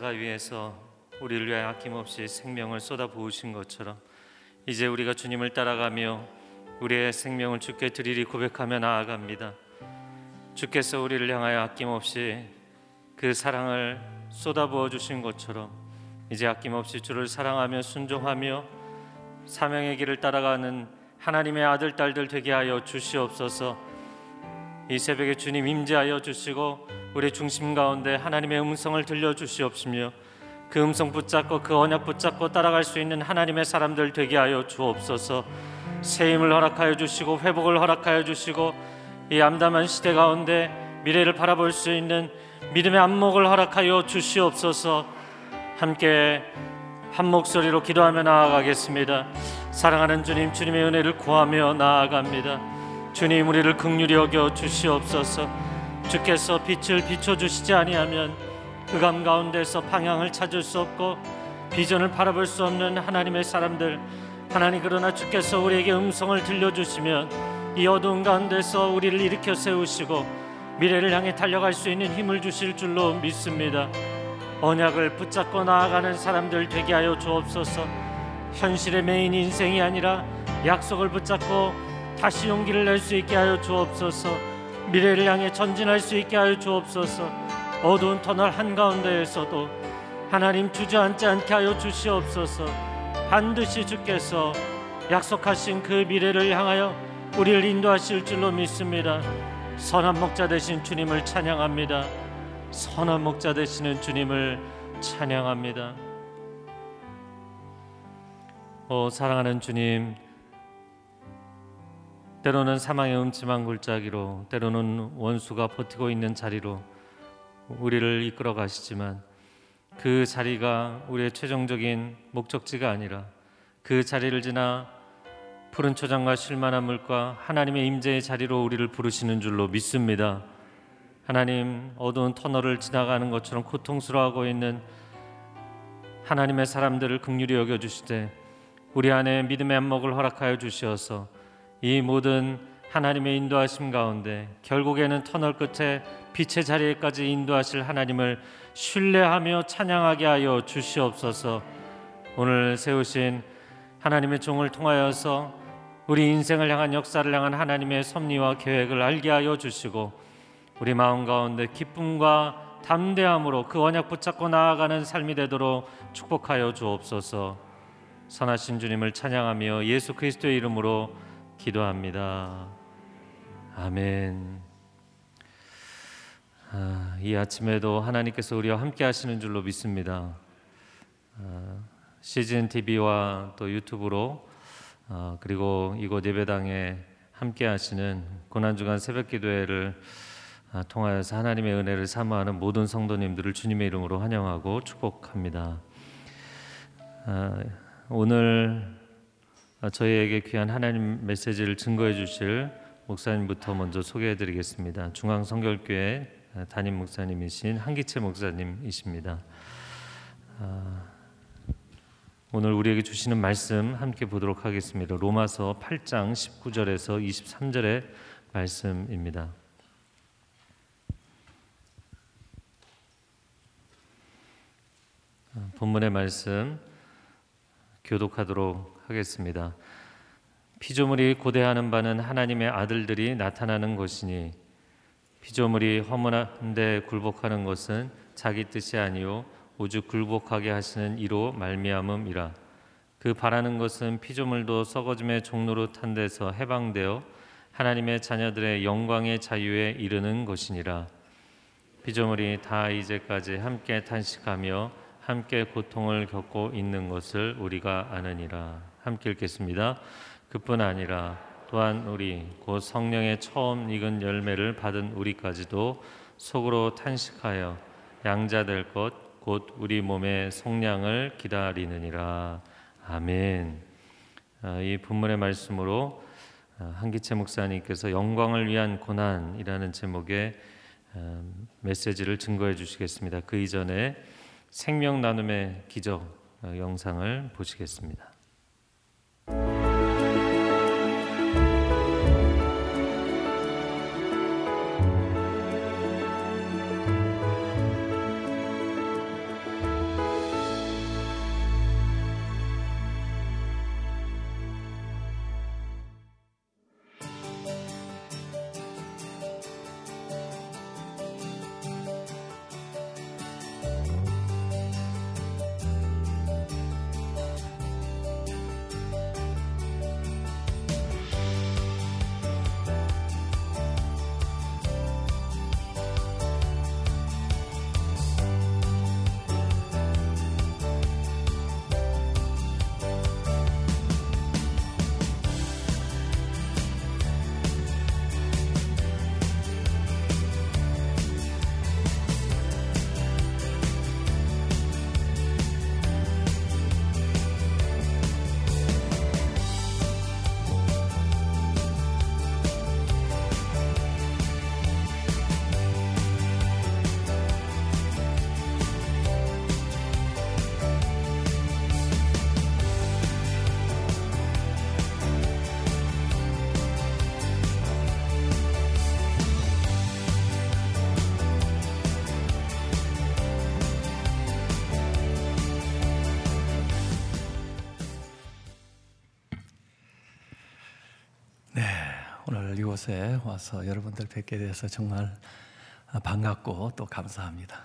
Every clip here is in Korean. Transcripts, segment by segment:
십자가 위에서 우리를 위해 아낌없이 생명을 쏟아 부으신 것처럼 이제 우리가 주님을 따라가며 우리의 생명을 주께 드리리 고백하며 나아갑니다. 주께서 우리를 향하여 아낌없이 그 사랑을 쏟아 부어 주신 것처럼 이제 아낌없이 주를 사랑하며 순종하며 사명의 길을 따라가는 하나님의 아들 딸들 되게 하여 주시옵소서. 이 새벽에 주님 임재하여 주시고 우리 중심 가운데 하나님의 음성을 들려 주시옵시며 그 음성 붙잡고 그 언약 붙잡고 따라갈 수 있는 하나님의 사람들 되게 하여 주옵소서. 새 힘을 허락하여 주시고 회복을 허락하여 주시고 이 암담한 시대 가운데 미래를 바라볼 수 있는 믿음의 안목을 허락하여 주시옵소서. 함께 한 목소리로 기도하며 나아가겠습니다. 사랑하는 주님, 주님의 은혜를 구하며 나아갑니다. 주님 우리를 긍휼히 여겨 주시옵소서. 주께서 빛을 비춰 주시지 아니하면 그감 가운데서 방향을 찾을 수 없고 비전을 바라볼 수 없는 하나님의 사람들 하나님 그러나 주께서 우리에게 음성을 들려 주시면 이 어두운 가운데서 우리를 일으켜 세우시고 미래를 향해 달려갈 수 있는 힘을 주실 줄로 믿습니다. 언약을 붙잡고 나아가는 사람들 되게 하여 주옵소서. 현실의 메인 인생이 아니라 약속을 붙잡고 다시 용기를 낼 수 있게 하여 주옵소서. 미래를 향해 전진할 수 있게 하여 주옵소서. 어두운 터널 한가운데에서도 하나님 주저앉지 않게 하여 주시옵소서. 반드시 주께서 약속하신 그 미래를 향하여 우리를 인도하실 줄로 믿습니다. 선한 목자 되신 주님을 찬양합니다. 선한 목자 되시는 주님을 찬양합니다. 오 사랑하는 주님, 때로는 사망의 음침한 골짜기로, 때로는 원수가 버티고 있는 자리로 우리를 이끌어 가시지만 그 자리가 우리의 최종적인 목적지가 아니라 그 자리를 지나 푸른 초장과 쉴만한 물과 하나님의 임재의 자리로 우리를 부르시는 줄로 믿습니다. 하나님 어두운 터널을 지나가는 것처럼 고통스러워하고 있는 하나님의 사람들을 긍휼히 여겨 주시되 우리 안에 믿음의 안목을 허락하여 주시어서 이 모든 하나님의 인도하심 가운데 결국에는 터널 끝에 빛의 자리에까지 인도하실 하나님을 신뢰하며 찬양하게 하여 주시옵소서. 오늘 세우신 하나님의 종을 통하여서 우리 인생을 향한 역사를 향한 하나님의 섭리와 계획을 알게 하여 주시고 우리 마음 가운데 기쁨과 담대함으로 그 언약 붙잡고 나아가는 삶이 되도록 축복하여 주옵소서. 선하신 주님을 찬양하며 예수 그리스도의 이름으로 기도합니다. 아멘. 아, 이 아침에도 하나님께서 우리와 함께 하시는 줄로 믿습니다. 아, 시즌 TV와 또 유튜브로 아, 그리고 이곳 예배당에 함께 하시는 고난주간 새벽 기도회를 아, 통하여서 하나님의 은혜를 사모하는 모든 성도님들을 주님의 이름으로 환영하고 축복합니다. 아, 오늘 저희에게 귀한 하나님 메시지를 증거해 주실 목사님부터 먼저 소개해 드리겠습니다. 중앙 성결교회 담임 목사님이신 한기채 목사님이십니다. 오늘 우리에게 주시는 말씀 함께 보도록 하겠습니다. 로마서 8장 19절에서 23절의 말씀입니다. 본문의 말씀 교독하도록 하겠습니다. 피조물이 고대하는 바는 하나님의 아들들이 나타나는 것이니 피조물이 허문한데 굴복하는 것은 자기 뜻이 아니요 오직 굴복하게 하시는 이로 말미암음이라. 그 바라는 것은 피조물도 썩어짐의 종로로 탄 데서 해방되어 하나님의 자녀들의 영광의 자유에 이르는 것이니라. 피조물이 다 이제까지 함께 탄식하며 함께 고통을 겪고 있는 것을 우리가 아느니라 함께 읽겠습니다. 그뿐 아니라 또한 우리 곧 성령의 처음 익은 열매를 받은 우리까지도 속으로 탄식하여 양자 될 것 곧 우리 몸의 속량을 기다리느니라 아멘. 아, 이 본문의 말씀으로 아, 한기채 목사님께서 영광을 위한 고난이라는 제목의 아, 메시지를 증거해 주시겠습니다. 그 이전에 생명 나눔의 기적 영상을 보시겠습니다. 이곳에 와서 여러분들 뵙게 돼서 정말 반갑고 또 감사합니다.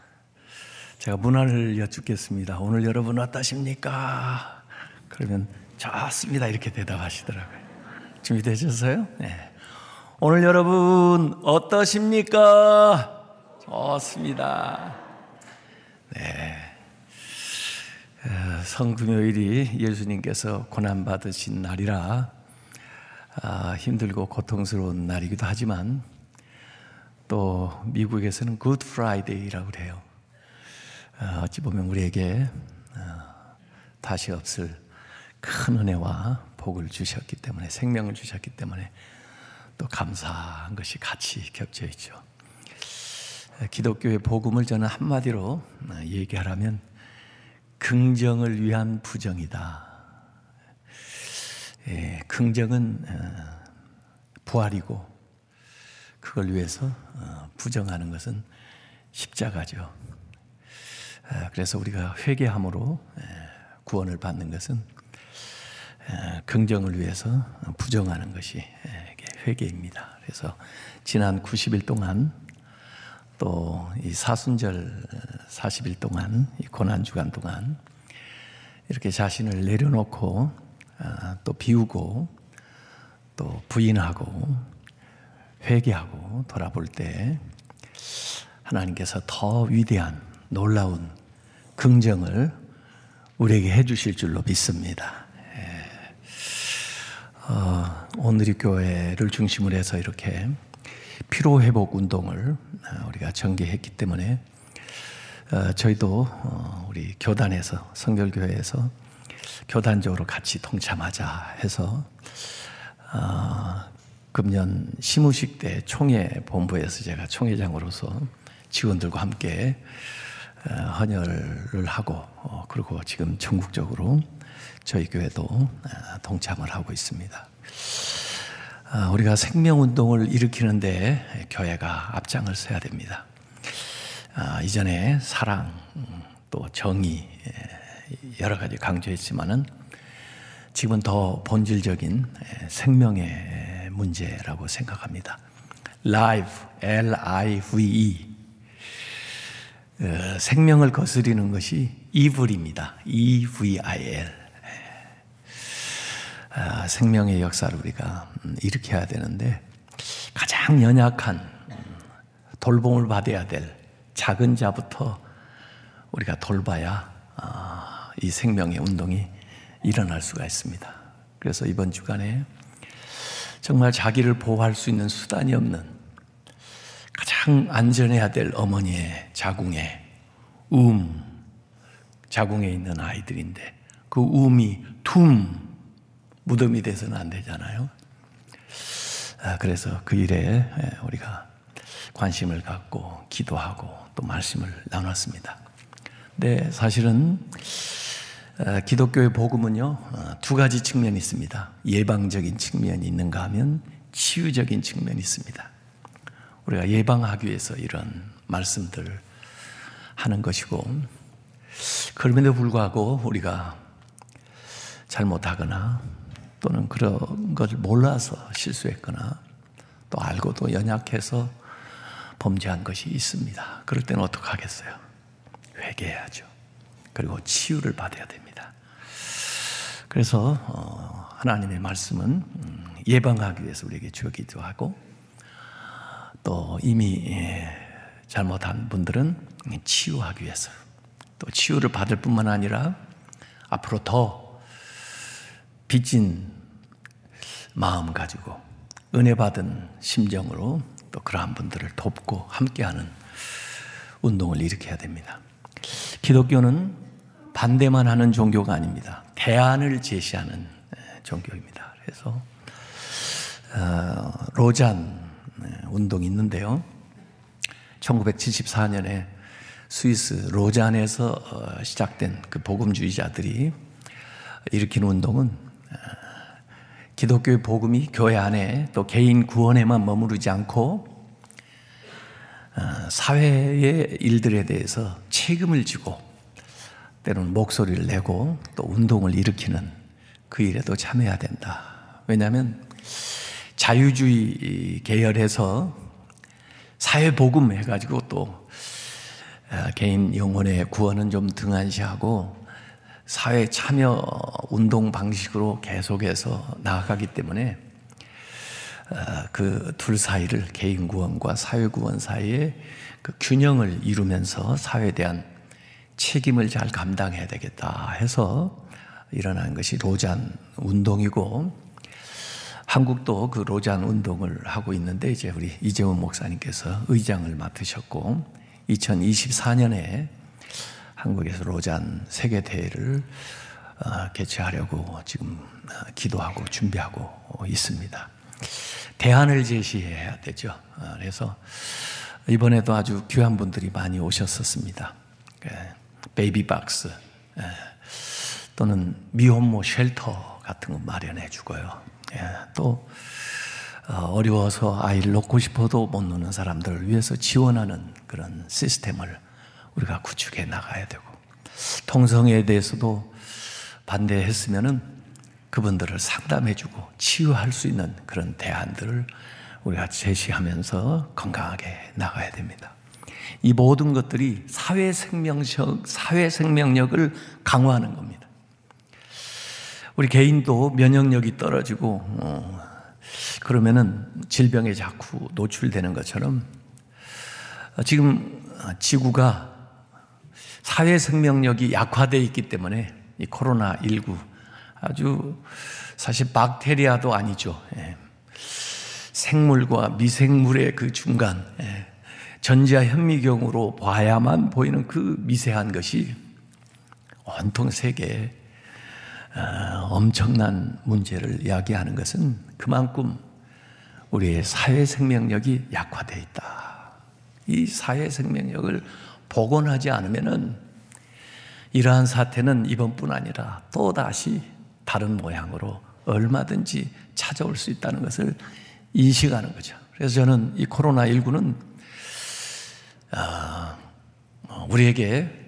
제가 문화를 여쭙겠습니다. 오늘 여러분 어떠십니까? 그러면 좋습니다. 이렇게 대답하시더라고요. 준비되셨어요? 네. 오늘 여러분 어떠십니까? 좋습니다. 네. 어, 성금요일이 예수님께서 고난받으신 날이라 아, 힘들고 고통스러운 날이기도 하지만 또 미국에서는 Good Friday라고 그래요. 아, 어찌 보면 우리에게 아, 다시 없을 큰 은혜와 복을 주셨기 때문에 생명을 주셨기 때문에 또 감사한 것이 같이 겹쳐 있죠. 기독교의 복음을 저는 한마디로 얘기하라면 긍정을 위한 부정이다. 예, 긍정은 어, 부활이고 그걸 위해서 어, 부정하는 것은 십자가죠. 어, 그래서 우리가 회개함으로 예, 구원을 받는 것은 긍정을 위해서 부정하는 것이 예, 회개입니다. 그래서 지난 90일 동안 또 이 사순절 40일 동안 이 고난 주간 동안 이렇게 자신을 내려놓고 아, 또 비우고 또 부인하고 회개하고 돌아볼 때 하나님께서 더 위대한 놀라운 긍정을 우리에게 해주실 줄로 믿습니다. 예. 어, 오늘이 교회를 중심으로 해서 이렇게 피로 회복 운동을 아, 우리가 전개했기 때문에 어, 저희도 어, 우리 교단에서 성결교회에서 교단적으로 같이 동참하자 해서 어, 금년 시무식 때 총회 본부에서 제가 총회장으로서 직원들과 함께 어, 헌혈을 하고 어, 그리고 지금 전국적으로 저희 교회도 어, 동참을 하고 있습니다. 어, 우리가 생명운동을 일으키는데 교회가 앞장을 서야 됩니다. 어, 이전에 사랑, 음, 또 정의, 여러 가지 강조했지만은 지금은 더 본질적인 생명의 문제라고 생각합니다. life, L-I-V-E. 어, 생명을 거스리는 것이 evil입니다. E-V-I-L. 아, 생명의 역사를 우리가 음, 일으켜야 되는데 가장 연약한 음, 돌봄을 받아야 될 작은 자부터 우리가 돌봐야 아, 이 생명의 운동이 일어날 수가 있습니다. 그래서 이번 주간에 정말 자기를 보호할 수 있는 수단이 없는 가장 안전해야 될 어머니의 자궁에 음, 자궁에 있는 아이들인데 그 음이 툼 무덤이 돼서는 안 되잖아요. 아, 그래서 그 일에 우리가 관심을 갖고 기도하고 또 말씀을 나눴습니다. 네, 사실은 기독교의 복음은요 어, 두 가지 측면이 있습니다. 예방적인 측면이 있는가 하면 치유적인 측면이 있습니다. 우리가 예방하기 위해서 이런 말씀들 하는 것이고 그럼에도 불구하고 우리가 잘못하거나 또는 그런 것을 몰라서 실수했거나 또 알고도 연약해서 범죄한 것이 있습니다. 그럴 때는 어떡하겠어요? 회개해야죠. 그리고 치유를 받아야 됩니다. 그래서 어, 하나님의 말씀은 음, 예방하기 위해서 우리에게 주기도 하고 또 이미 예, 잘못한 분들은 치유하기 위해서 또 치유를 받을 뿐만 아니라 앞으로 더 빚진 마음 가지고 은혜 받은 심정으로 또 그러한 분들을 돕고 함께하는 운동을 일으켜야 됩니다. 기독교는 반대만 하는 종교가 아닙니다. 대안을 제시하는 종교입니다. 그래서 어, 로잔 운동이 있는데요. 1974년에 스위스 로잔에서 어, 시작된 그 복음주의자들이 일으킨 운동은 어, 기독교의 복음이 교회 안에 또 개인 구원에만 머무르지 않고 어, 사회의 일들에 대해서 책임을 지고 때로는 목소리를 내고 또 운동을 일으키는 그 일에도 참여해야 된다. 왜냐하면 자유주의 계열에서 사회복음 해가지고 또 어, 개인 영혼의 구원은 좀 등한시하고 사회 참여 운동 방식으로 계속해서 나아가기 때문에 어, 그둘 사이를 개인 구원과 사회 구원 사이에 그 균형을 이루면서 사회에 대한 책임을 잘 감당해야 되겠다 해서 일어난 것이 로잔 운동이고 한국도 그 로잔 운동을 하고 있는데 이제 우리 이재원 목사님께서 의장을 맡으셨고 2024년에 한국에서 로잔 세계 대회를 어, 개최하려고 지금 어, 기도하고 준비하고 있습니다. 대안을 제시해야 되죠. 어, 그래서 이번에도 아주 귀한 분들이 많이 오셨었습니다. 예, 베이비박스 예, 또는 미혼모 shelter 같은 거 마련해 주고요. 예, 또 어려워서 아이를 놓고 싶어도 못 놓는 사람들을 위해서 지원하는 그런 시스템을 우리가 구축해 나가야 되고 동성애 대해서도 반대했으면은 그분들을 상담해주고 치유할 수 있는 그런 대안들을 우리가 제시하면서 건강하게 나가야 됩니다. 이 모든 것들이 사회 생명력, 사회 생명력을 강화하는 겁니다. 우리 개인도 면역력이 떨어지고, 어, 그러면은 질병에 자꾸 노출되는 것처럼 지금 지구가 사회 생명력이 약화되어 있기 때문에 이 코로나 19 아주 사실 박테리아도 아니죠. 예. 생물과 미생물의 그 중간 예. 전자 현미경으로 봐야만 보이는 그 미세한 것이 온통 세계에 어, 엄청난 문제를 야기하는 것은 그만큼 우리의 사회 생명력이 약화되어 있다. 이 사회 생명력을 복원하지 않으면은 이러한 사태는 이번뿐 아니라 또 다시 다른 모양으로 얼마든지 찾아올 수 있다는 것을 인식하는 거죠. 그래서 저는 이 코로나 19는 아, 우리에게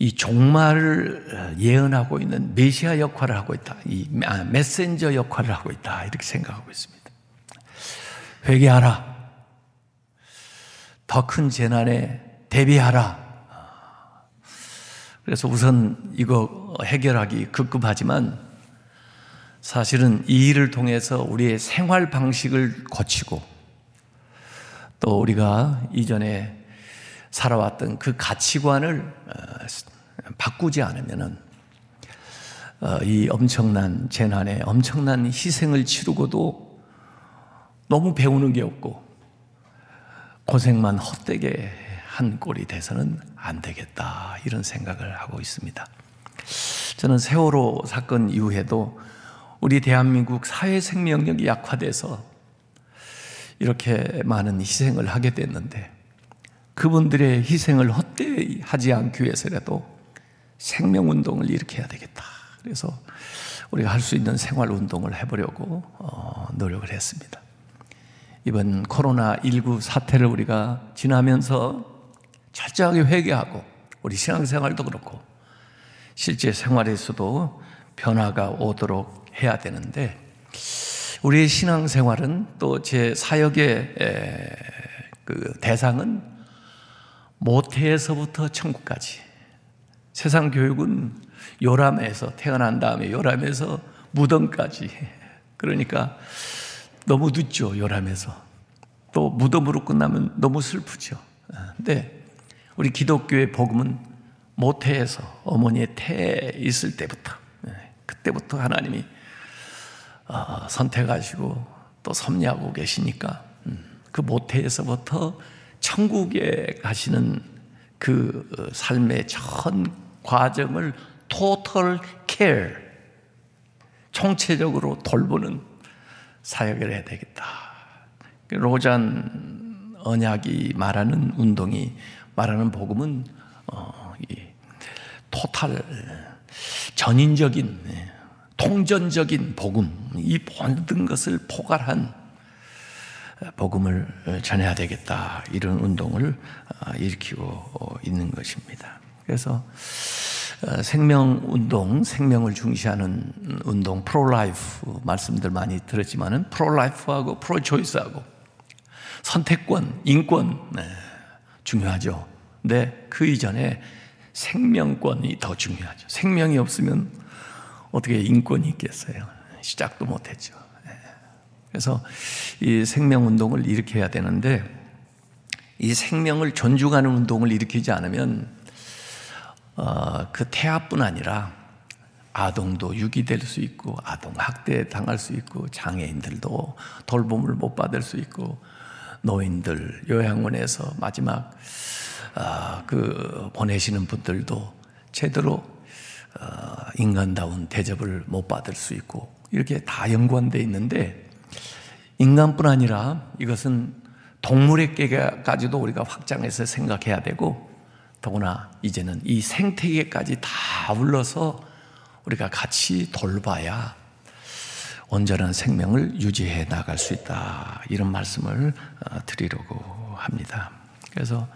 이 종말을 예언하고 있는 메시아 역할을 하고 있다. 이 아, 메신저 역할을 하고 있다. 이렇게 생각하고 있습니다. 회개하라. 더 큰 재난에 대비하라. 그래서 우선 이거 해결하기 급급하지만 사실은 이 일을 통해서 우리의 생활 방식을 고치고 또 우리가 이전에 살아왔던 그 가치관을 어, 바꾸지 않으면은 어, 이 엄청난 재난에 엄청난 희생을 치르고도 너무 배우는 게 없고 고생만 헛되게 한 꼴이 돼서는 안 되겠다 이런 생각을 하고 있습니다. 저는 세월호 사건 이후에도 우리 대한민국 사회 생명력이 약화돼서 이렇게 많은 희생을 하게 됐는데 그분들의 희생을 헛되이 하지 않기 위해서라도 생명운동을 일으켜야 되겠다. 그래서 우리가 할 수 있는 생활운동을 해보려고 어, 노력을 했습니다. 이번 코로나19 사태를 우리가 지나면서 철저하게 회개하고 우리 신앙생활도 그렇고 실제 생활에서도 변화가 오도록 해야 되는데 우리의 신앙생활은 또 제 사역의 그 대상은 모태에서부터 천국까지. 세상 교육은 요람에서 태어난 다음에 요람에서 무덤까지. 그러니까 너무 늦죠 요람에서. 또 무덤으로 끝나면 너무 슬프죠. 근데 우리 기독교의 복음은 모태에서 어머니의 태에 있을 때부터 그때부터 하나님이 어, 선택하시고 또 섭리하고 계시니까 음, 그 모태에서부터 천국에 가시는 그 어, 삶의 전 과정을 토털 케어 총체적으로 돌보는 사역을 해야 되겠다. 그 로잔 언약이 말하는 운동이 말하는 복음은 어, 이 토탈 전인적인 예, 통전적인 복음 이 모든 것을 포괄한 복음을 전해야 되겠다 이런 운동을 어, 일으키고 있는 것입니다. 그래서 어, 생명 운동, 생명을 중시하는 운동, pro-life 말씀들 많이 들었지만은 pro-life하고 pro-choice하고 선택권, 인권 네, 중요하죠. 근데 그 이전에 생명권이 더 중요하죠. 생명이 없으면 어떻게 인권이 있겠어요? 시작도 못했죠. 네. 그래서 이 생명 운동을 일으켜야 되는데 이 생명을 존중하는 운동을 일으키지 않으면 어, 그 태아뿐 아니라 아동도 유기될 수 있고 아동 학대 당할 수 있고 장애인들도 돌봄을 못 받을 수 있고 노인들 요양원에서 마지막 어, 그 보내시는 분들도 제대로 어, 인간다운 대접을 못 받을 수 있고 이렇게 다 연관되어 있는데 인간뿐 아니라 이것은 동물에게까지도 우리가 확장해서 생각해야 되고 더구나 이제는 이 생태계까지 다 불러서 우리가 같이 돌봐야 온전한 생명을 유지해 나갈 수 있다. 이런 말씀을 어, 드리려고 합니다. 그래서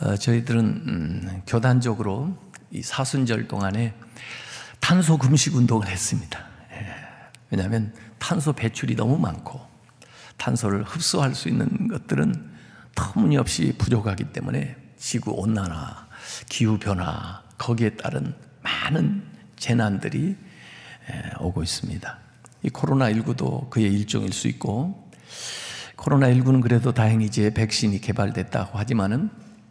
어, 저희들은 음, 교단적으로 이 사순절 동안에 탄소 금식 운동을 했습니다. 예. 왜냐하면 탄소 배출이 너무 많고 탄소를 흡수할 수 있는 것들은 터무니없이 부족하기 때문에 지구 온난화, 기후 변화 거기에 따른 많은 재난들이 오고 있습니다. 이 코로나 19도 그의 일종일 수 있고 코로나 19는 그래도 다행히 이제 백신이 개발됐다고 하지만은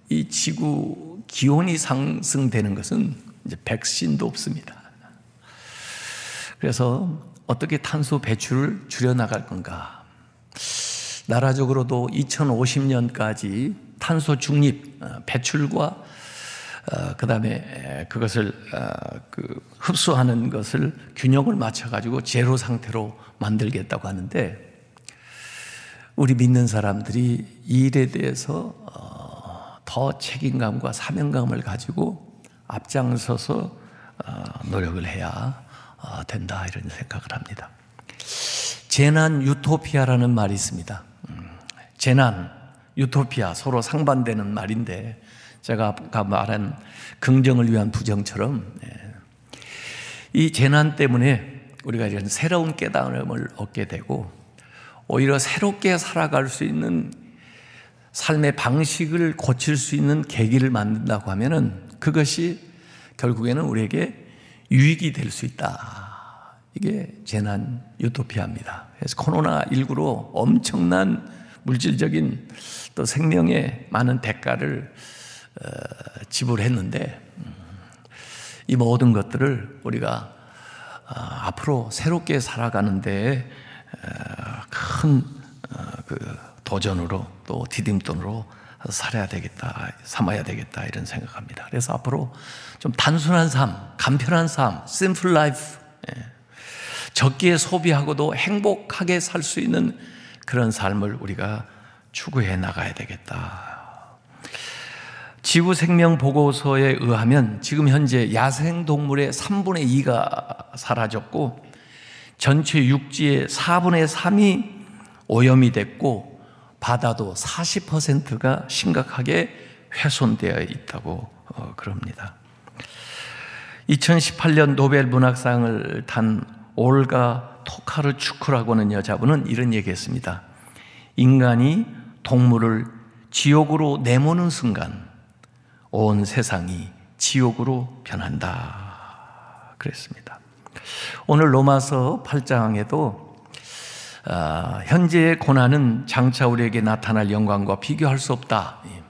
이 지구 기온이 상승되는 것은 이제 백신도 없습니다. 그래서 어떻게 탄소 배출을 줄여나갈 건가? 나라적으로도 2050년까지 탄소 중립 어, 배출과 어, 그 다음에 그것을 어, 그 흡수하는 것을 균형을 맞춰가지고 제로 상태로 만들겠다고 하는데 우리 믿는 사람들이 이 일에 대해서 더 책임감과 사명감을 가지고 앞장서서 노력을 해야 된다 이런 생각을 합니다. 재난 유토피아라는 말이 있습니다. 음, 재난 유토피아 서로 상반되는 말인데 제가 아까 말한 긍정을 위한 부정처럼 예. 이 재난 때문에 우리가 이런 새로운 깨달음을 얻게 되고 오히려 새롭게 살아갈 수 있는 삶의 방식을 고칠 수 있는 계기를 만든다고 하면은 그것이 결국에는 우리에게 유익이 될 수 있다. 이게 재난 유토피아입니다. 그래서 코로나19로 엄청난 물질적인 또 생명의 많은 대가를 어, 지불했는데 음, 이 모든 것들을 우리가 어, 앞으로 새롭게 살아가는데 어, 큰그 도전으로 또 디딤돈으로 살아야 되겠다, 삼아야 되겠다 이런 생각합니다. 그래서 앞으로 좀 단순한 삶, 간편한 삶, simple life, 예. 적기에 소비하고도 행복하게 살 수 있는 그런 삶을 우리가 추구해 나가야 되겠다. 지구 생명 보고서에 의하면 지금 현재 야생 동물의 3분의 2가 사라졌고 전체 육지의 4분의 3이 오염이 됐고 바다도 40%가 심각하게 훼손되어 있다고 어, 그럽니다. 2018년 노벨 문학상을 탄 올가 토카르 추크라고 하는 여자분은 이런 얘기했습니다. 인간이 동물을 지옥으로 내모는 순간 온 세상이 지옥으로 변한다. 그랬습니다. 오늘 로마서 8장에도 아, 현재의 고난은 장차 우리에게 나타날 영광과 비교할 수 없다. 예.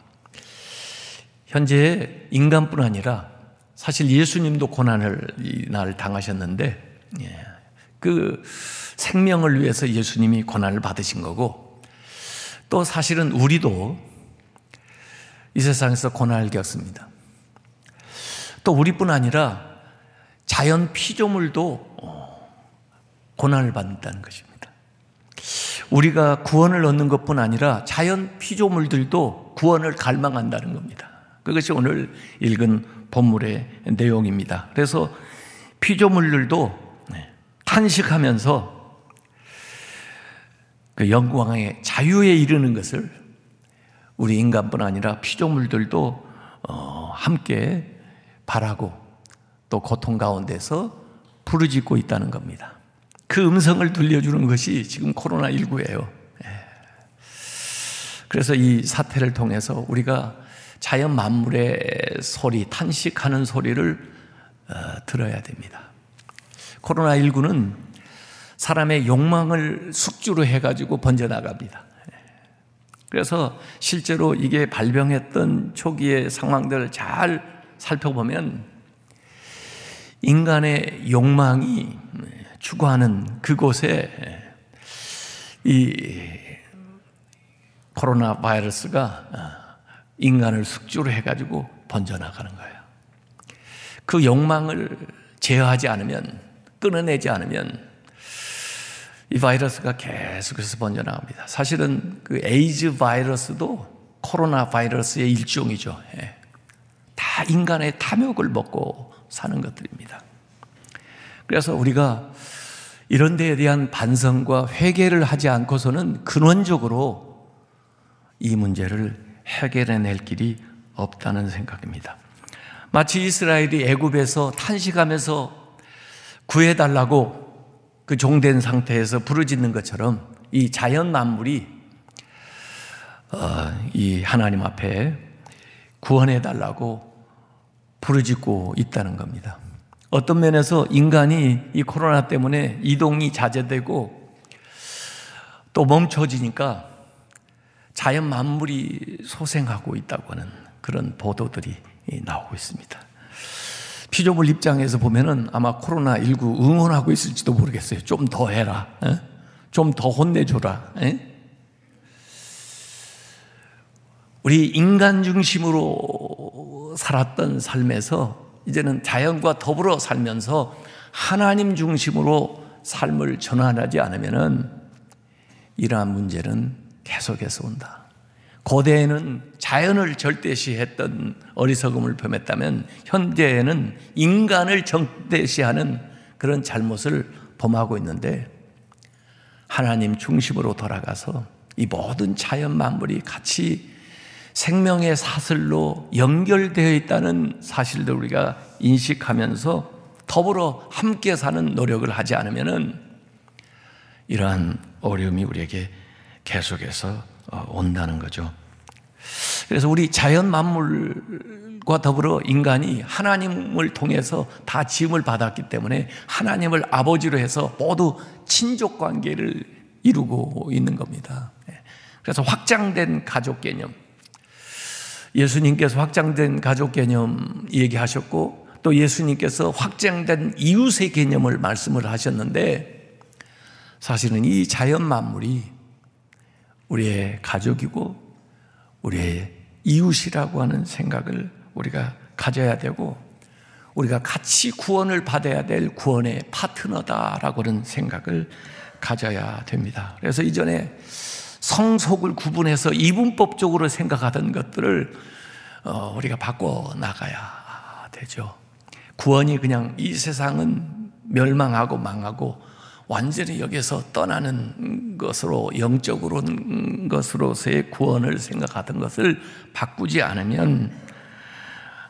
현재 인간뿐 아니라 사실 예수님도 고난을 이날 당하셨는데 예. 그 생명을 위해서 예수님이 고난을 받으신 거고 또 사실은 우리도 이 세상에서 고난을 겪습니다. 또 우리뿐 아니라 자연 피조물도 고난을 받는다는 것입니다. 우리가 구원을 얻는 것뿐 아니라 자연 피조물들도 구원을 갈망한다는 겁니다. 그것이 오늘 읽은 본문의 내용입니다. 그래서 피조물들도 네, 탄식하면서 그 영광의 자유에 이르는 것을 우리 인간뿐 아니라 피조물들도 어, 함께 바라고 또 고통 가운데서 부르짖고 있다는 겁니다. 그 음성을 들려주는 것이 지금 코로나19예요. 예. 그래서 이 사태를 통해서 우리가 자연 만물의 소리, 탄식하는 소리를 어, 들어야 됩니다. 코로나19는 사람의 욕망을 숙주로 해가지고 번져나갑니다. 예. 그래서 실제로 이게 발병했던 초기의 상황들을 잘 살펴보면 인간의 욕망이 추구하는 그곳에 이 코로나 바이러스가 인간을 숙주로 해가지고 번져나가는 거예요. 그 욕망을 제어하지 않으면, 끊어내지 않으면 이 바이러스가 계속해서 번져나갑니다. 사실은 그 에이즈 바이러스도 코로나 바이러스의 일종이죠. 예. 다 인간의 탐욕을 먹고 사는 것들입니다. 그래서 우리가 이런 데에 대한 반성과 회개를 하지 않고서는 근원적으로 이 문제를 해결해낼 길이 없다는 생각입니다. 마치 이스라엘이 애굽에서 탄식하면서 구해달라고 그 종된 상태에서 부르짖는 것처럼 이 자연 만물이 어, 이 하나님 앞에 구원해 달라고 부르짖고 있다는 겁니다. 어떤 면에서 인간이 이 코로나 때문에 이동이 자제되고 또 멈춰지니까 자연 만물이 소생하고 있다고 하는 그런 보도들이 나오고 있습니다. 피조물 입장에서 보면은 아마 코로나19 응원하고 있을지도 모르겠어요. 좀 더 해라. 좀 더 혼내줘라. 우리 인간 중심으로 살았던 삶에서 이제는 자연과 더불어 살면서 하나님 중심으로 삶을 전환하지 않으면은 이러한 문제는 계속해서 온다. 고대에는 자연을 절대시했던 어리석음을 범했다면 현대에는 인간을 절대시하는 그런 잘못을 범하고 있는데 하나님 중심으로 돌아가서 이 모든 자연 만물이 같이 생명의 사슬로 연결되어 있다는 사실도 우리가 인식하면서 더불어 함께 사는 노력을 하지 않으면은 이러한 어려움이 우리에게 계속해서 어, 온다는 거죠. 그래서 우리 자연 만물과 더불어 인간이 하나님을 통해서 다 지음을 받았기 때문에 하나님을 아버지로 해서 모두 친족 관계를 이루고 있는 겁니다. 예. 그래서 확장된 가족 개념, 예수님께서 확장된 가족 개념 얘기하셨고 또 예수님께서 확장된 이웃의 개념을 말씀을 하셨는데 사실은 이 자연 만물이 우리의 가족이고 우리의 이웃이라고 하는 생각을 우리가 가져야 되고 우리가 같이 구원을 받아야 될 구원의 파트너다라고 하는 생각을 가져야 됩니다. 그래서 이전에 성속을 구분해서 이분법적으로 생각하던 것들을 어, 우리가 바꿔 나가야 되죠. 구원이 그냥 이 세상은 멸망하고 망하고 완전히 여기서 떠나는 것으로 영적으로 것으로서의 구원을 생각하던 것을 바꾸지 않으면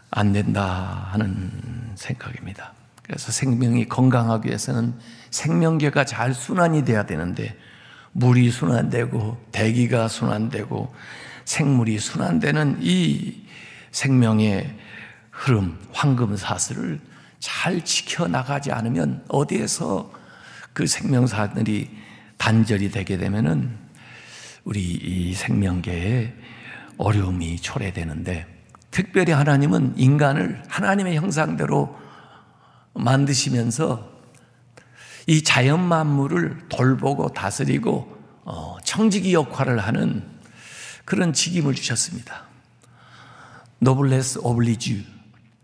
안 된다 하는 생각입니다. 그래서 생명이 건강하기 위해서는 생명계가 잘 순환이 돼야 되는데 물이 순환되고 대기가 순환되고 생물이 순환되는 이 생명의 흐름, 황금사슬을 잘 지켜나가지 않으면 어디에서 그 생명사들이 단절이 되게 되면은 우리 이 생명계에 어려움이 초래되는데 특별히 하나님은 인간을 하나님의 형상대로 만드시면서 이 자연 만물을 돌보고 다스리고 어, 청지기 역할을 하는 그런 직임을 주셨습니다. 노블레스 오블리주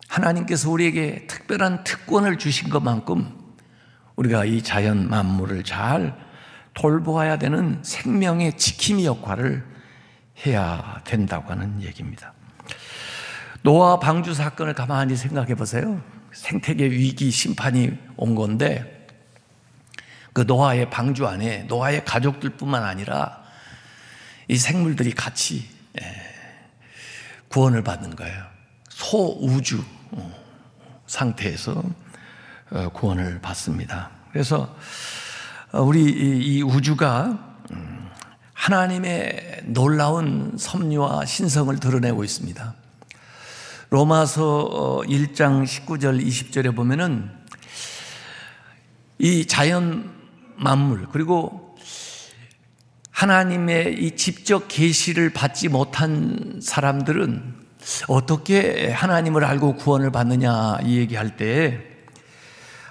하나님께서 우리에게 특별한 특권을 주신 것만큼 우리가 이 자연 만물을 잘 돌보아야 되는 생명의 지킴이 역할을 해야 된다고 하는 얘기입니다. 노아 방주 사건을 가만히 생각해 보세요. 생태계 위기 심판이 온 건데 그 노아의 방주 안에 노아의 가족들뿐만 아니라 이 생물들이 같이 예, 구원을 받는 거예요. 소우주 어, 상태에서 어, 구원을 받습니다. 그래서 어, 우리 이 우주가 음, 하나님의 놀라운 섭리와 신성을 드러내고 있습니다. 로마서 1장 19절 20절에 보면은 이 자연 만물 그리고 하나님의 이 직접 계시를 받지 못한 사람들은 어떻게 하나님을 알고 구원을 받느냐 이 얘기할 때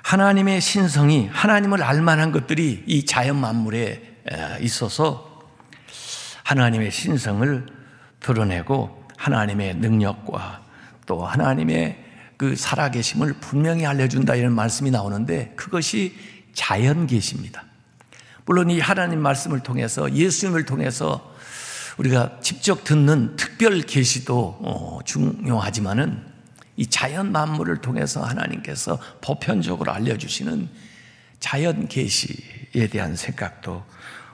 하나님의 신성이 하나님을 알 만한 것들이 이 자연 만물에 있어서 하나님의 신성을 드러내고 하나님의 능력과 또 하나님의 그 살아계심을 분명히 알려준다 이런 말씀이 나오는데 그것이 자연 계십니다. 물론 이 하나님 말씀을 통해서 예수님을 통해서 우리가 직접 듣는 특별 계시도 어, 중요하지만은 이 자연 만물을 통해서 하나님께서 보편적으로 알려주시는 자연 계시에 대한 생각도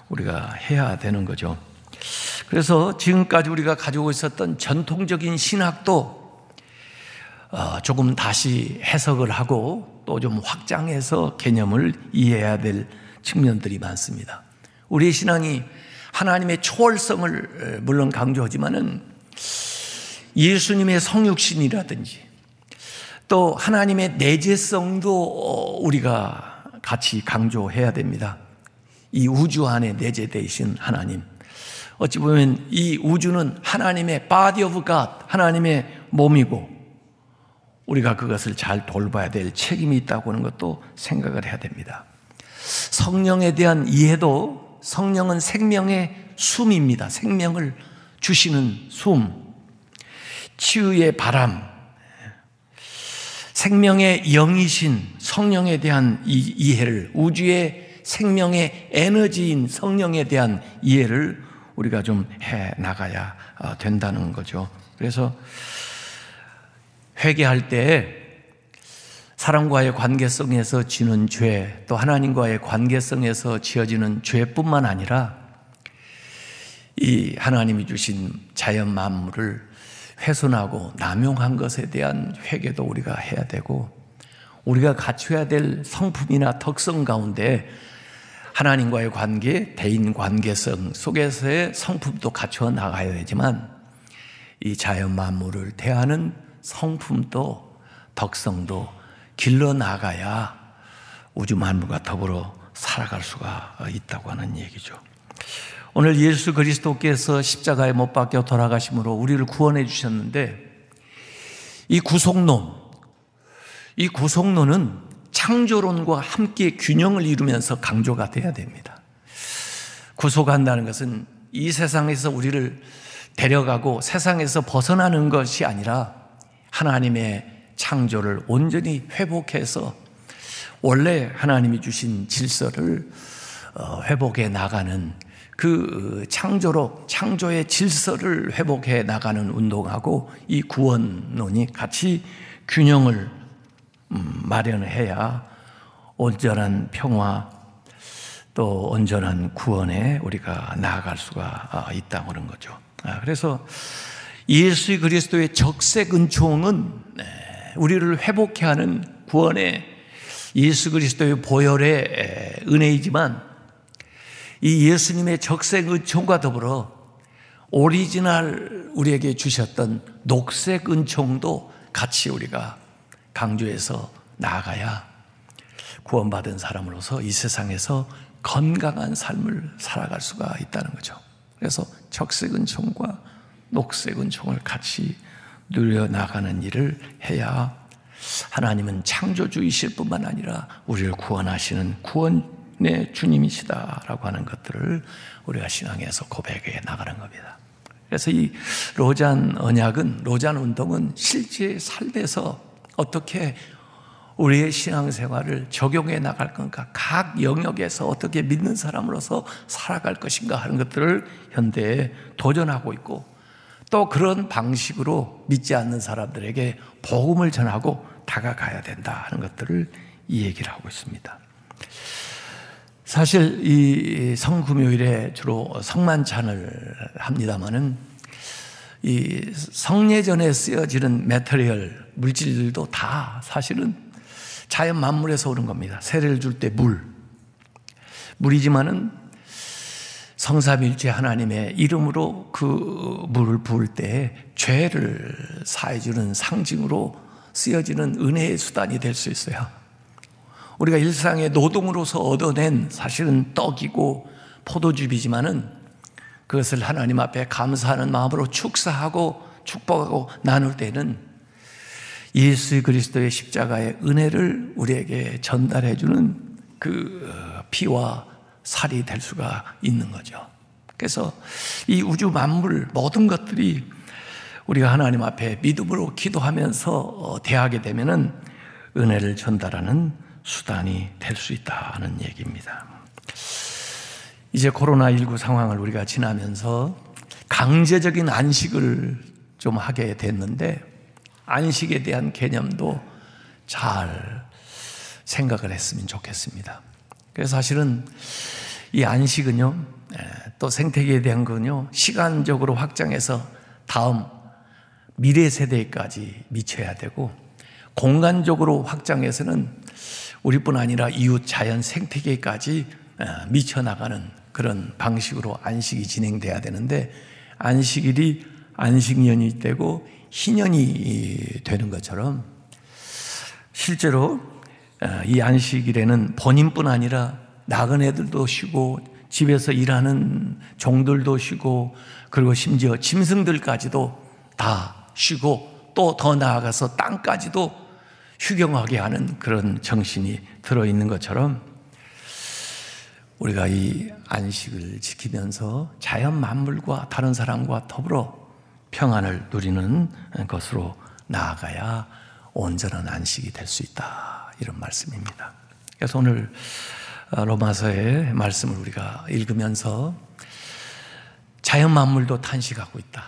우리가 해야 되는 거죠. 그래서 지금까지 우리가 가지고 있었던 전통적인 신학도 어, 조금 다시 해석을 하고 또 좀 확장해서 개념을 이해해야 될 측면들이 많습니다. 우리의 신앙이 하나님의 초월성을 물론 강조하지만은 예수님의 성육신이라든지 또 하나님의 내재성도 어, 우리가 같이 강조해야 됩니다. 이 우주 안에 내재되신 하나님. 어찌 보면 이 우주는 하나님의 body of God, 하나님의 몸이고 우리가 그것을 잘 돌봐야 될 책임이 있다고 하는 것도 생각을 해야 됩니다. 성령에 대한 이해도 성령은 생명의 숨입니다. 생명을 주시는 숨. 치유의 바람. 생명의 영이신 성령에 대한 이 해를 우주의 생명의 에너지인 성령에 대한 이해를 우리가 좀 해 나가야 어, 된다는 거죠. 그래서 회개할 때 사람과의 관계성에서 지는 죄, 또 하나님과의 관계성에서 지어지는 죄뿐만 아니라 이 하나님이 주신 자연 만물을 훼손하고 남용한 것에 대한 회개도 우리가 해야 되고 우리가 갖춰야 될 성품이나 특성 가운데 하나님과의 관계, 대인 관계성 속에서의 성품도 갖춰 나가야 되지만 이 자연 만물을 대하는 성품도 덕성도 길러 나가야 우주 만물과 더불어 살아갈 수가 있다고 하는 얘기죠. 오늘 예수 그리스도께서 십자가에 못 박혀 돌아가심으로 우리를 구원해 주셨는데 이 구속론, 이 구속론은 창조론과 함께 균형을 이루면서 강조가 돼야 됩니다. 구속한다는 것은 이 세상에서 우리를 데려가고 세상에서 벗어나는 것이 아니라 하나님의 창조를 온전히 회복해서 원래 하나님이 주신 질서를 어, 회복해 나가는 그 창조로 창조의 질서를 회복해 나가는 운동하고 이 구원론이 같이 균형을 음, 마련해야 온전한 평화 또 온전한 구원에 우리가 나아갈 수가 아, 있다 그런 거죠. 아, 그래서 예수 그리스도의 적색 은총은 네, 우리를 회복해 하는 구원의 예수 그리스도의 보혈의 은혜이지만 이 예수님의 적색 은총과 더불어 오리지널 우리에게 주셨던 녹색 은총도 같이 우리가 강조해서 나아가야 구원받은 사람으로서 이 세상에서 건강한 삶을 살아갈 수가 있다는 거죠. 그래서 적색 은총과 녹색 은총을 같이 누려 나가는 일을 해야 하나님은 창조주이실 뿐만 아니라 우리를 구원하시는 구원의 주님이시다라고 하는 것들을 우리가 신앙에서 고백해 나가는 겁니다. 그래서 이 로잔 언약은 로잔 운동은 실제 삶에서 어떻게 우리의 신앙생활을 적용해 나갈 건가, 각 영역에서 어떻게 믿는 사람으로서 살아갈 것인가 하는 것들을 현대에 도전하고 있고 또 그런 방식으로 믿지 않는 사람들에게 복음을 전하고 다가가야 된다 하는 것들을 이 얘기를 하고 있습니다. 사실 이 성금요일에 주로 성만찬을 합니다만은 이 성례전에 쓰여지는 메터리얼 물질들도 다 사실은 자연 만물에서 오는 겁니다. 세례를 줄 때 물. 물이지만은 성삼일체 하나님의 이름으로 그 물을 부을 때 죄를 사해주는 상징으로 쓰여지는 은혜의 수단이 될 수 있어요. 우리가 일상의 노동으로서 얻어낸 사실은 떡이고 포도즙이지만은 그것을 하나님 앞에 감사하는 마음으로 축사하고 축복하고 나눌 때는 예수 그리스도의 십자가의 은혜를 우리에게 전달해 주는 그 피와 살이 될 수가 있는 거죠. 그래서 이 우주 만물 모든 것들이 우리가 하나님 앞에 믿음으로 기도하면서 어, 대하게 되면은 은혜를 전달하는 수단이 될 수 있다는 얘기입니다. 이제 코로나19 상황을 우리가 지나면서 강제적인 안식을 좀 하게 됐는데 안식에 대한 개념도 잘 생각을 했으면 좋겠습니다. 그래서 사실은 이 안식은요, 또 생태계에 대한 건요, 시간적으로 확장해서 다음 미래 세대까지 미쳐야 되고, 공간적으로 확장해서는 우리뿐 아니라 이웃 자연 생태계까지 미쳐나가는 그런 방식으로 안식이 진행돼야 되는데, 안식일이 안식년이 되고 희년이 되는 것처럼 실제로 어, 이 안식일에는 본인뿐 아니라 나그네들도 쉬고 집에서 일하는 종들도 쉬고 그리고 심지어 짐승들까지도 다 쉬고 또 더 나아가서 땅까지도 휴경하게 하는 그런 정신이 들어있는 것처럼 우리가 이 안식을 지키면서 자연 만물과 다른 사람과 더불어 평안을 누리는 것으로 나아가야 온전한 안식이 될 수 있다. 이런 말씀입니다. 그래서 오늘 로마서의 말씀을 우리가 읽으면서 자연 만물도 탄식하고 있다.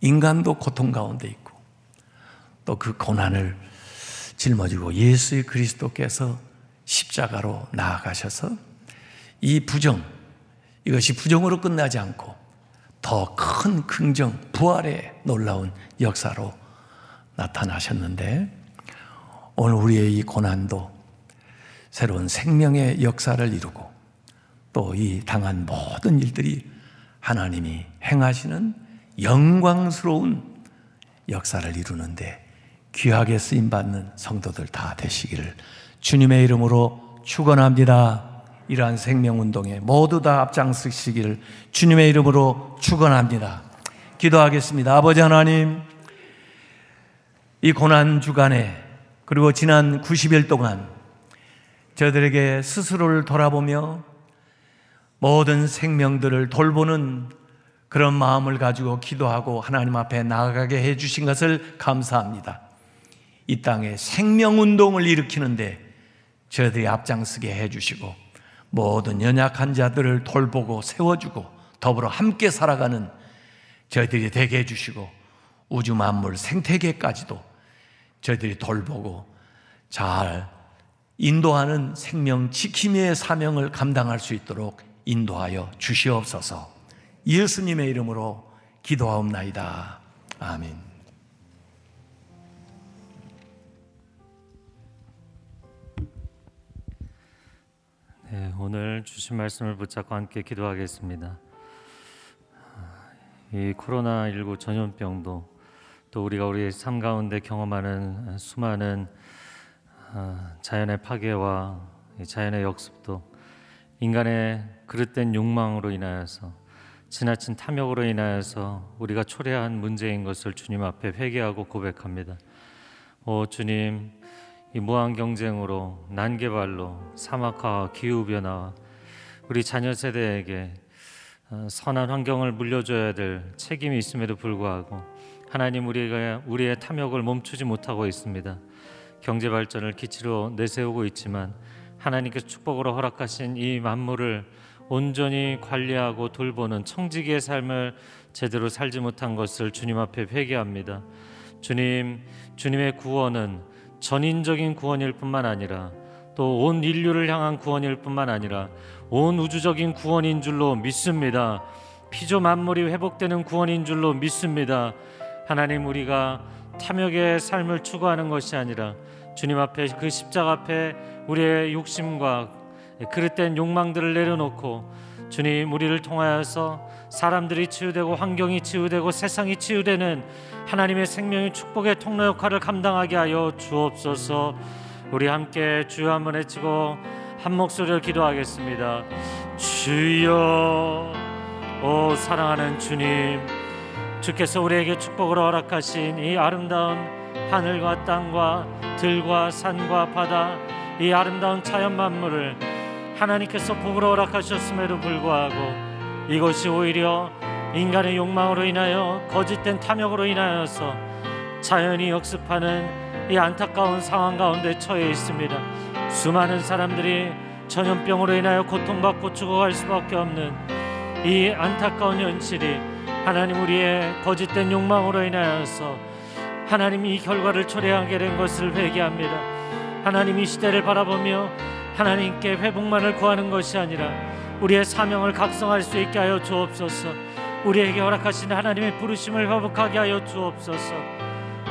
인간도 고통 가운데 있고 또 그 고난을 짊어지고 예수의 그리스도께서 십자가로 나아가셔서 이 부정, 이것이 부정으로 끝나지 않고 더 큰 긍정, 부활의 놀라운 역사로 나타나셨는데 오늘 우리의 이 고난도 새로운 생명의 역사를 이루고 또 이 당한 모든 일들이 하나님이 행하시는 영광스러운 역사를 이루는데 귀하게 쓰임 받는 성도들 다 되시기를 주님의 이름으로 축원합니다. 이러한 생명 운동에 모두 다 앞장서시기를 주님의 이름으로 축원합니다. 기도하겠습니다. 아버지 하나님, 이 고난 주간에 그리고 지난 90일 동안 저들에게 스스로를 돌아보며 모든 생명들을 돌보는 그런 마음을 가지고 기도하고 하나님 앞에 나아가게 해주신 것을 감사합니다. 이 땅에 생명운동을 일으키는데 저희들이 앞장서게 해주시고 모든 연약한 자들을 돌보고 세워주고 더불어 함께 살아가는 저희들이 되게 해주시고 우주 만물 생태계까지도 저희들이 돌보고 잘 인도하는 생명 지킴이의 사명을 감당할 수 있도록 인도하여 주시옵소서. 예수님의 이름으로 기도하옵나이다. 아멘. 네, 오늘 주신 말씀을 붙잡고 함께 기도하겠습니다. 이 코로나 19 전염병도 또 우리가 우리 삶 가운데 경험하는 수많은 아, 자연의 파괴와 자연의 역습도 인간의 그릇된 욕망으로 인하여서 지나친 탐욕으로 인하여서 우리가 초래한 문제인 것을 주님 앞에 회개하고 고백합니다. 오 주님, 이 무한 경쟁으로 난개발로 사막화와 기후 변화와 우리 자녀 세대에게 어, 선한 환경을 물려줘야 될 책임이 있음에도 불구하고 하나님 우리가 우리의 탐욕을 멈추지 못하고 있습니다. 경제 발전을 기치로 내세우고 있지만 하나님께서 축복으로 허락하신 이 만물을 온전히 관리하고 돌보는 청지기의 삶을 제대로 살지 못한 것을 주님 앞에 회개합니다. 주님, 주님의 구원은 전인적인 구원일 뿐만 아니라 또 온 인류를 향한 구원일 뿐만 아니라 온 우주적인 구원인 줄로 믿습니다. 피조 만물이 회복되는 구원인 줄로 믿습니다. 하나님 우리가 탐욕의 삶을 추구하는 것이 아니라 주님 앞에 그 십자가 앞에 우리의 욕심과 그릇된 욕망들을 내려놓고 주님 우리를 통하여서 사람들이 치유되고 환경이 치유되고 세상이 치유되는 하나님의 생명의 축복의 통로 역할을 감당하게 하여 주옵소서. 우리 함께 주여 한번 외치고 한 목소리로 기도하겠습니다. 주여, 오 사랑하는 주님, 주께서 우리에게 축복을 허락하신 이 아름다운 하늘과 땅과 들과 산과 바다, 이 아름다운 자연 만물을 하나님께서 복으로 허락하셨음에도 불구하고 이것이 오히려 인간의 욕망으로 인하여 거짓된 탐욕으로 인하여서 자연이 역습하는 이 안타까운 상황 가운데 처해 있습니다. 수많은 사람들이 전염병으로 인하여 고통받고 죽어갈 수밖에 없는 이 안타까운 현실이 하나님 우리의 거짓된 욕망으로 인하여서 하나님 이 결과를 초래하게 된 것을 회개합니다. 하나님 이 시대를 바라보며 하나님께 회복만을 구하는 것이 아니라 우리의 사명을 각성할 수 있게 하여 주옵소서. 우리에게 허락하신 하나님의 부르심을 회복하게 하여 주옵소서.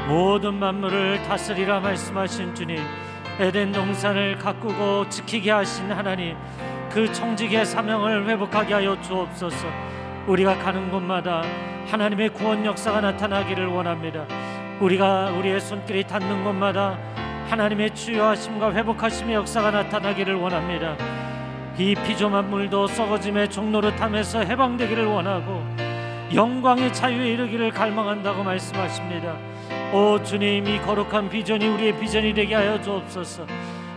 모든 만물을 다스리라 말씀하신 주님, 에덴 동산을 가꾸고 지키게 하신 하나님, 그 청지기의 사명을 회복하게 하여 주옵소서. 우리가 가는 곳마다 하나님의 구원 역사가 나타나기를 원합니다. 우리가 우리의 손길이 닿는 곳마다 하나님의 치유하심과 회복하심의 역사가 나타나기를 원합니다. 이 피조 만 물도 썩어짐의 타면서 해방되기를 원하고 영광의 자유에 이르기를 갈망한다고 말씀하십니다. 오 주님 이 거룩한 비전이 우리의 비전이 되게 하여 주옵소서.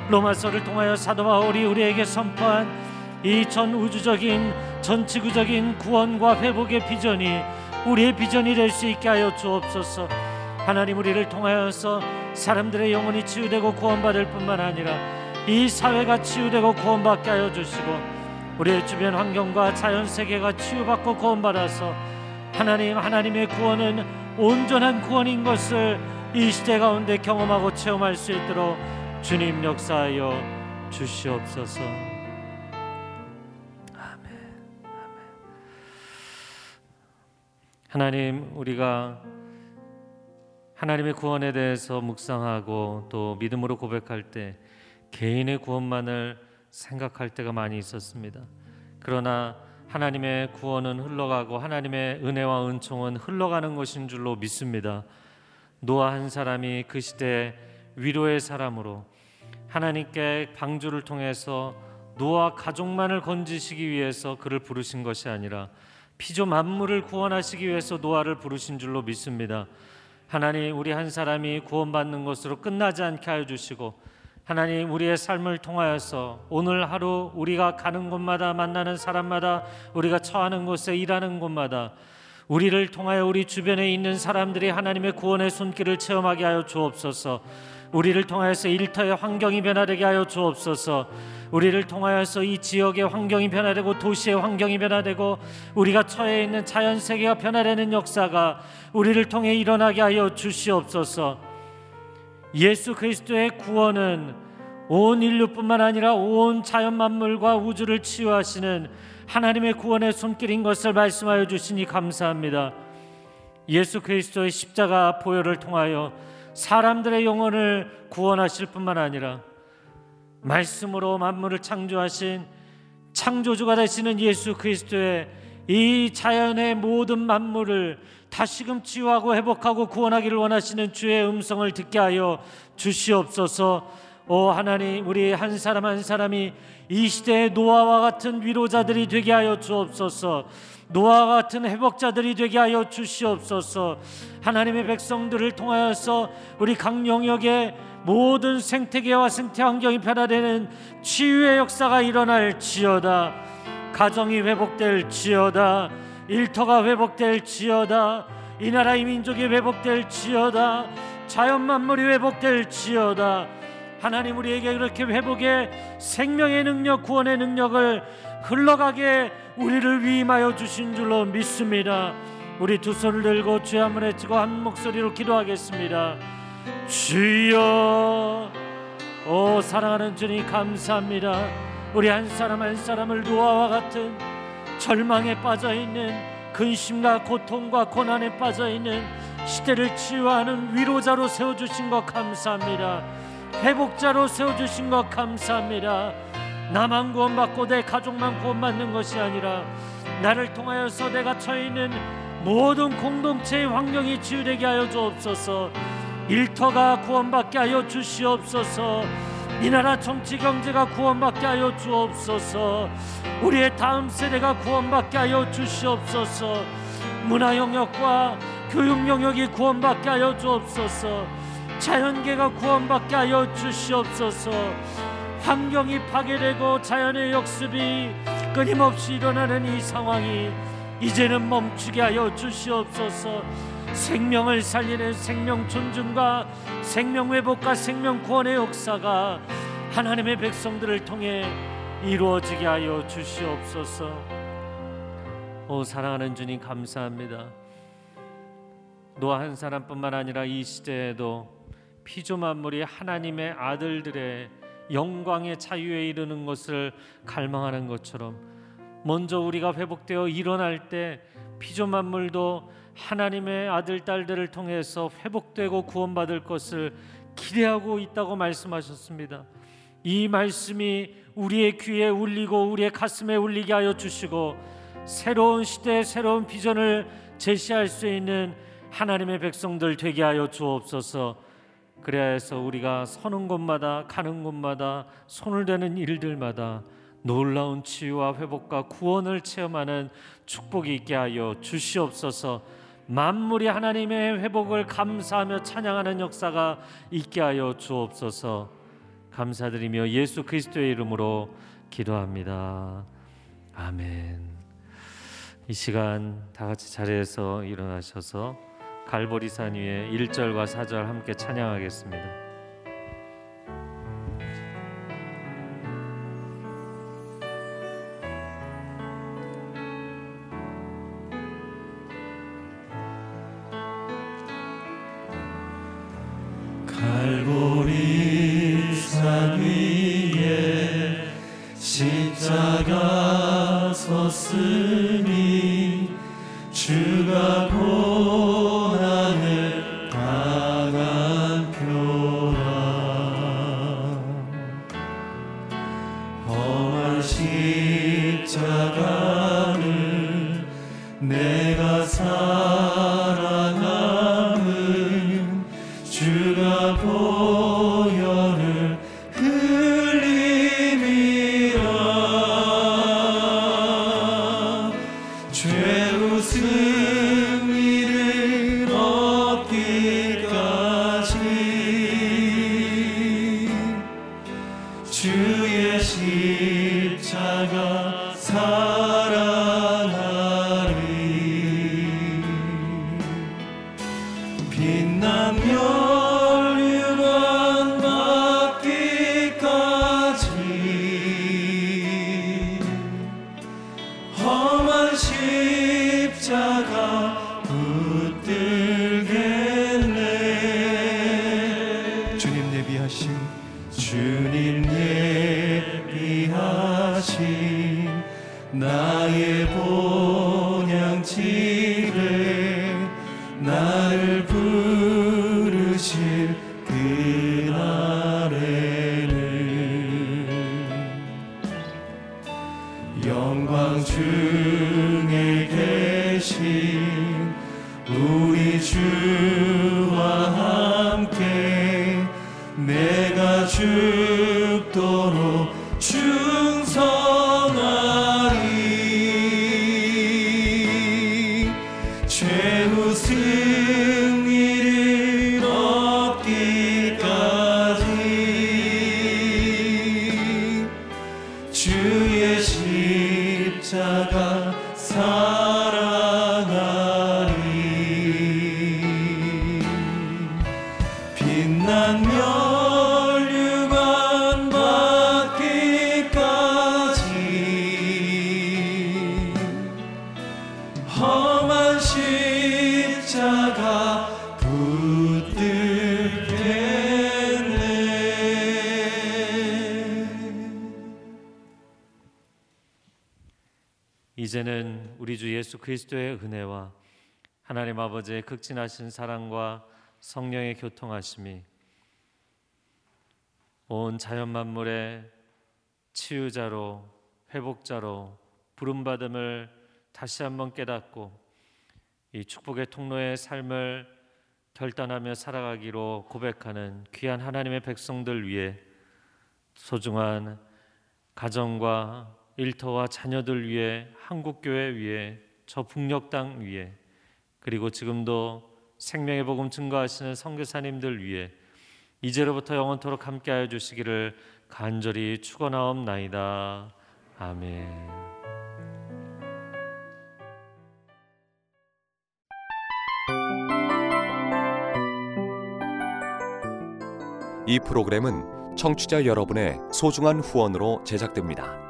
로마서를 통하여 사도 바울이 우리에게 선포한 이 전 우주적인 전 지구적인 구원과 회복의 비전이 우리의 비전이 될 수 있게 하여 주옵소서. 하나님 우리를 통하여서 사람들의 영혼이 치유되고 구원받을 뿐만 아니라 이 사회가 치유되고 구원받게 하여 주시고 우리의 주변 환경과 자연 세계가 치유받고 구원받아서 하나님 하나님의 구원은 온전한 구원인 것을 이 시대 가운데 경험하고 체험할 수 있도록 주님 역사하여 주시옵소서. 하나님 우리가 하나님의 구원에 대해서 묵상하고 또 믿음으로 고백할 때 개인의 구원만을 생각할 때가 많이 있었습니다. 그러나 하나님의 구원은 흘러가고 하나님의 은혜와 은총은 흘러가는 것인 줄로 믿습니다. 노아 한 사람이 그 시대 위로의 사람으로 하나님께 방주를 통해서 노아 가족만을 건지시기 위해서 그를 부르신 것이 아니라 피조 만물을 구원하시기 위해서 노아를 부르신 줄로 믿습니다. 하나님 우리 한 사람이 구원받는 것으로 끝나지 않게 하여 주시고 하나님 우리의 삶을 통하여서 오늘 하루 우리가 가는 곳마다 만나는 사람마다 우리가 처하는 곳에 일하는 곳마다 우리를 통하여 우리 주변에 있는 사람들이 하나님의 구원의 손길을 체험하게 하여 주옵소서. 우리를 통하여서 일터의 환경이 변화되게 하여 주옵소서. 우리를 통하여서 이 지역의 환경이 변화되고 도시의 환경이 변화되고 우리가 처해 있는 자연 세계가 변화되는 역사가 우리를 통해 일어나게 하여 주시옵소서. 예수 그리스도의 구원은 온 인류뿐만 아니라 온 자연 만물과 우주를 치유하시는 하나님의 구원의 손길인 것을 말씀하여 주시니 감사합니다. 예수 그리스도의 십자가 보혈을 통하여 사람들의 영혼을 구원하실 뿐만 아니라 말씀으로 만물을 창조하신 창조주가 되시는 예수 그리스도의 이 자연의 모든 만물을 다시금 치유하고 회복하고 구원하기를 원하시는 주의 음성을 듣게 하여 주시옵소서. 오 하나님 우리 한 사람 한 사람이 이 시대의 노아와 같은 위로자들이 되게 하여 주옵소서. 노아와 같은 회복자들이 되게 하여 주시옵소서. 하나님의 백성들을 통하여서 우리 각 영역의 모든 생태계와 생태 환경이 변화되는 치유의 역사가 일어날지어다. 가정이 회복될지어다. 일터가 회복될지어다 이 나라의 민족이 회복될지어다 자연 만물이 회복될지어다 하나님 우리에게 그렇게 회복의 생명의 능력 구원의 능력을 흘러가게 우리를 위임하여 주신 줄로 믿습니다 우리 두 손을 들고 한번 외치고 한 목소리로 기도하겠습니다 주여 오 사랑하는 주님 감사합니다 우리 한 사람 한 사람을 노아와 같은 절망에 빠져 있는 근심과 고통과 고난에 빠져 있는 시대를 치유하는 위로자로 세워 주신 것 감사합니다. 회복자로 세워 주신 것 감사합니다. 나만 구원받고 내 가족만 구원받는 것이 아니라 나를 통하여서 내가 처해 있는 모든 공동체의 환경이 치유되게 하여 주옵소서. 일터가 구원받게 하여 주시옵소서. 이 나라 정치 경제가 구원받게 하여 주옵소서. 우리의 다음 세대가 구원받게 하여 주시옵소서. 문화 영역과 교육 영역이 구원받게 하여 주옵소서. 자연계가 구원받게 하여 주시옵소서. 환경이 파괴되고 자연의 역습이 끊임없이 일어나는 이 상황이 이제는 멈추게 하여 주시옵소서. 생명을 살리는 생명 존중과 생명 회복과 생명 구원의 역사가 하나님의 백성들을 통해 이루어지게 하여 주시옵소서. 오 사랑하는 주님 감사합니다. 노아 한 사람뿐만 아니라 이 시대에도 피조 만물이 하나님의 아들들의 영광의 자유에 이르는 것을 갈망하는 것처럼 먼저 우리가 회복되어 일어날 때 피조 만물도 하나님의 아들 딸들을 통해서 회복되고 구원받을 것을 기대하고 있다고 말씀하셨습니다. 이 말씀이 우리의 귀에 울리고 우리의 가슴에 울리게 하여 주시고 새로운 시대의 새로운 비전을 제시할 수 있는 하나님의 백성들 되게 하여 주옵소서. 그래야 해서 우리가 서는 곳마다 가는 곳마다 손을 대는 일들마다 놀라운 치유와 회복과 구원을 체험하는 축복이 있게 하여 주시옵소서. 만물이 하나님의 회복을 감사하며 찬양하는 역사가 있게 하여 주옵소서. 감사드리며 예수 그리스도의 이름으로 기도합니다. 아멘. 이 시간 다 같이 자리에서 일어나셔서 갈보리산 위에 1절과 4절 함께 찬양하겠습니다. 십자가. 예수 그리스도의 은혜와 하나님 아버지의 극진하신 사랑과 성령의 교통하심이 온 자연 만물의 치유자로 회복자로 부름 받음을 다시 한번 깨닫고 이 축복의 통로의 삶을 결단하며 살아가기로 고백하는 귀한 하나님의 백성들 위해 소중한 가정과 일터와 자녀들 위해 한국 교회 위해 저 북녘 땅 위에 그리고 지금도 생명의 복음 증거하시는 선교사님들 위해 이제로부터 영원토록 함께하여 주시기를 간절히 축원하옵나이다. 아멘. 이 프로그램은 청취자 여러분의 소중한 후원으로 제작됩니다.